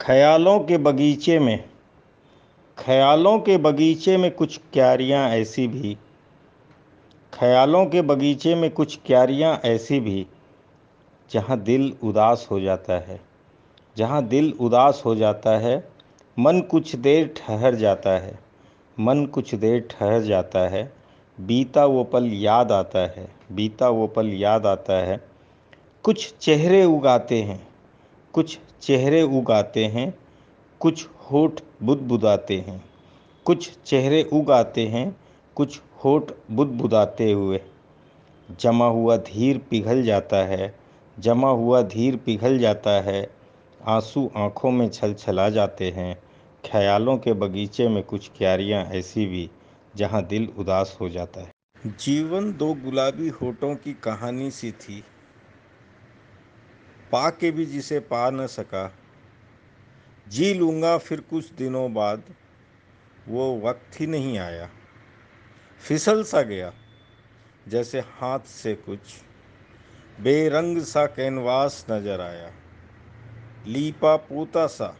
ख्यालों के बगीचे में, ख्यालों के बगीचे में कुछ क्यारियाँ ऐसी भी, ख्यालों के बगीचे में कुछ क्यारियाँ ऐसी भी, जहाँ दिल उदास हो जाता है, जहाँ दिल उदास हो जाता है, मन कुछ देर ठहर जाता है, मन कुछ देर ठहर जाता है, बीता वो पल याद आता है, बीता वो पल याद आता है, कुछ चेहरे उगाते हैं, कुछ चेहरे उगाते हैं, कुछ होठ बुदबुदाते हैं। कुछ चेहरे उगाते हैं, कुछ होठ बुदबुदाते हुए। जमा हुआ धीर पिघल जाता है, जमा हुआ धीर पिघल जाता है। आँसू आँखों में छल छला जाते हैं, ख्यालों के बगीचे में कुछ क्यारियाँ ऐसी भी, जहाँ दिल उदास हो जाता है। जीवन दो गुलाबी होठों की कहानी सी थी। पा के भी जिसे पा न सका। जी लूँगा फिर कुछ दिनों बाद, वो वक्त ही नहीं आया। फिसल सा गया, जैसे हाथ से कुछ। बेरंग सा कैनवास नज़र आया। लीपा पोता सा,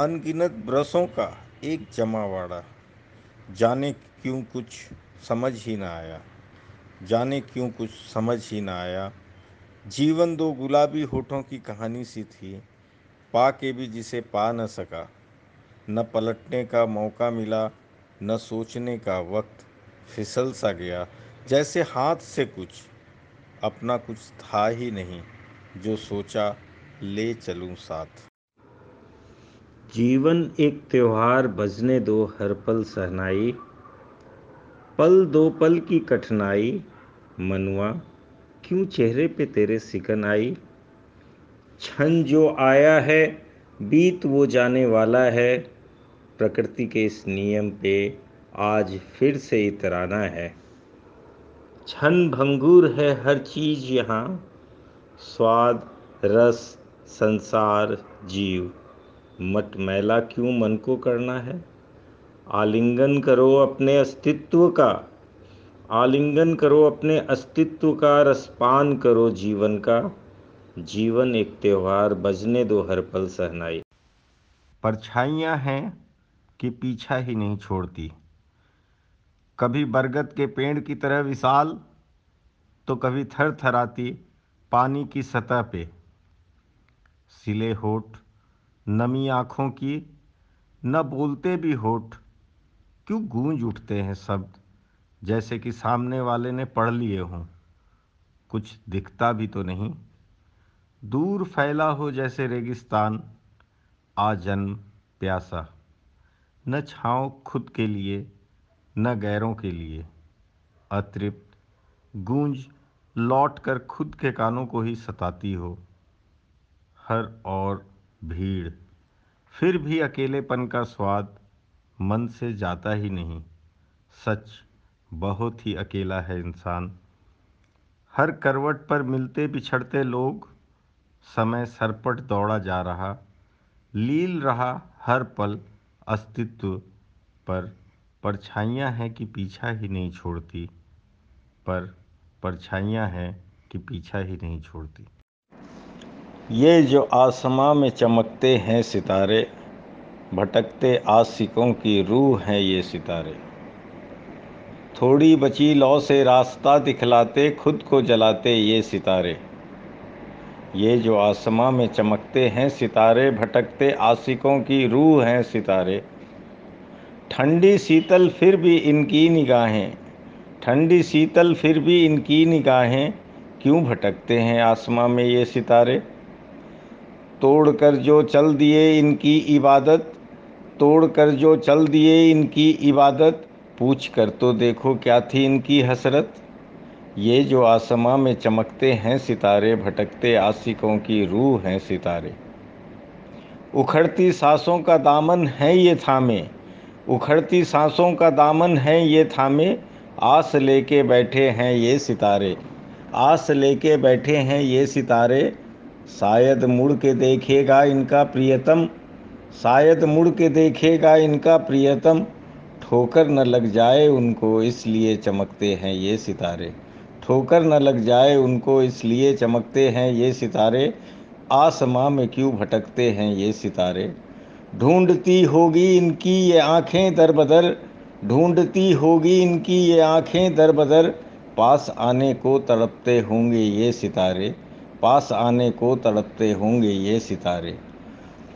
अनगिनत ब्रसों का एक जमावाड़ा। जाने क्यों कुछ समझ ही ना आया, जाने क्यों कुछ समझ ही ना आया। जीवन दो गुलाबी होठों की कहानी सी थी। पा के भी जिसे पा न सका, न पलटने का मौका मिला, न सोचने का वक्त फिसल सा गया। जैसे हाथ से कुछ, अपना कुछ था ही नहीं, जो सोचा, ले चलूँ साथ। जीवन एक त्यौहार, बजने दो हर पल सहनाई, पल दो पल की कठिनाई, मनुआ क्यों चेहरे पे तेरे सिकन आई? क्षण जो आया है, बीत वो जाने वाला है। प्रकृति के इस नियम पे आज फिर से इतराना है। क्षण भंगूर है हर चीज़ यहाँ। स्वाद, रस, संसार, जीव। मट मैला क्यों मन को करना है? आलिंगन करो अपने अस्तित्व का। आलिंगन करो अपने अस्तित्व का, रसपान करो जीवन का। जीवन एक त्योहार, बजने दो हर पल सहनाई। परछाइयाँ हैं कि पीछा ही नहीं छोड़ती। कभी बरगद के पेड़ की तरह विशाल तो कभी थर थराती पानी की सतह पे। सिले होठ, नमी आँखों की, न बोलते भी होठ, क्यों गूंज उठते हैं शब्द? जैसे कि सामने वाले ने पढ़ लिए हों। कुछ दिखता भी तो नहीं। दूर फैला हो जैसे रेगिस्तान। आ जन्म प्यासा। न छाँव खुद के लिए, न गैरों के लिए। अतृप्त गूंज लौट कर खुद के कानों को ही सताती हो। हर और भीड़। फिर भी अकेलेपन का स्वाद मन से जाता ही नहीं। सच बहुत ही अकेला है इंसान। हर करवट पर मिलते बिछड़ते लोग, समय सरपट दौड़ा जा रहा, लील रहा हर पल अस्तित्व पर। परछाइयाँ हैं कि पीछा ही नहीं छोड़ती, पर परछाइयाँ हैं कि पीछा ही नहीं छोड़ती। ये जो आसमां में चमकते हैं सितारे, भटकते आशिकों की रूह हैं ये सितारे। थोड़ी बची लौ से रास्ता दिखलाते, खुद को जलाते ये सितारे। ये जो आसमां में चमकते हैं सितारे, भटकते आशिकों की रूह हैं सितारे। ठंडी शीतल फिर भी इनकी निगाहें, ठंडी शीतल फिर भी इनकी निगाहें, क्यों भटकते हैं आसमां में ये सितारे? तोड़कर जो चल दिए इनकी इबादत, तोड़कर जो चल दिए इनकी इबादत पूछ कर तो देखो क्या थी इनकी हसरत। ये जो आसमां में चमकते हैं सितारे, भटकते आशिकों की रूह हैं सितारे। उखड़ती सांसों का दामन है ये थामे, उखड़ती सांसों का दामन है ये थामे, आस लेके बैठे हैं ये सितारे, आस लेके बैठे हैं ये सितारे। शायद मुड़ के देखेगा इनका प्रियतम, शायद मुड़ के देखेगा इनका प्रियतम। ठोकर न लग जाए उनको, इसलिए चमकते हैं ये सितारे। ठोकर न लग जाए उनको, इसलिए चमकते हैं ये सितारे। आसमां में क्यों भटकते हैं ये सितारे? ढूंढती होगी इनकी ये आँखें दर बदर ढूंढती होगी इनकी ये आँखें दर बदर पास आने को तड़पते होंगे ये सितारे, पास आने को तड़पते होंगे ये सितारे।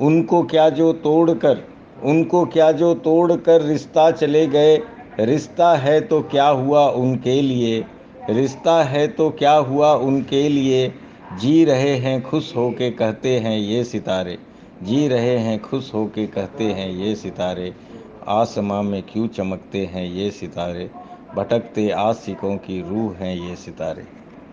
उनको क्या जो तोड़कर उनको क्या जो तोड़ कर रिश्ता चले गए? रिश्ता है तो क्या हुआ उनके लिए? रिश्ता है तो क्या हुआ उनके लिए? जी रहे हैं, खुश हो के कहते हैं ये सितारे। जी रहे हैं, खुश हो के कहते हैं ये सितारे। आसमां में क्यों चमकते हैं ये सितारे? भटकते आशिकों की रूह हैं ये सितारे।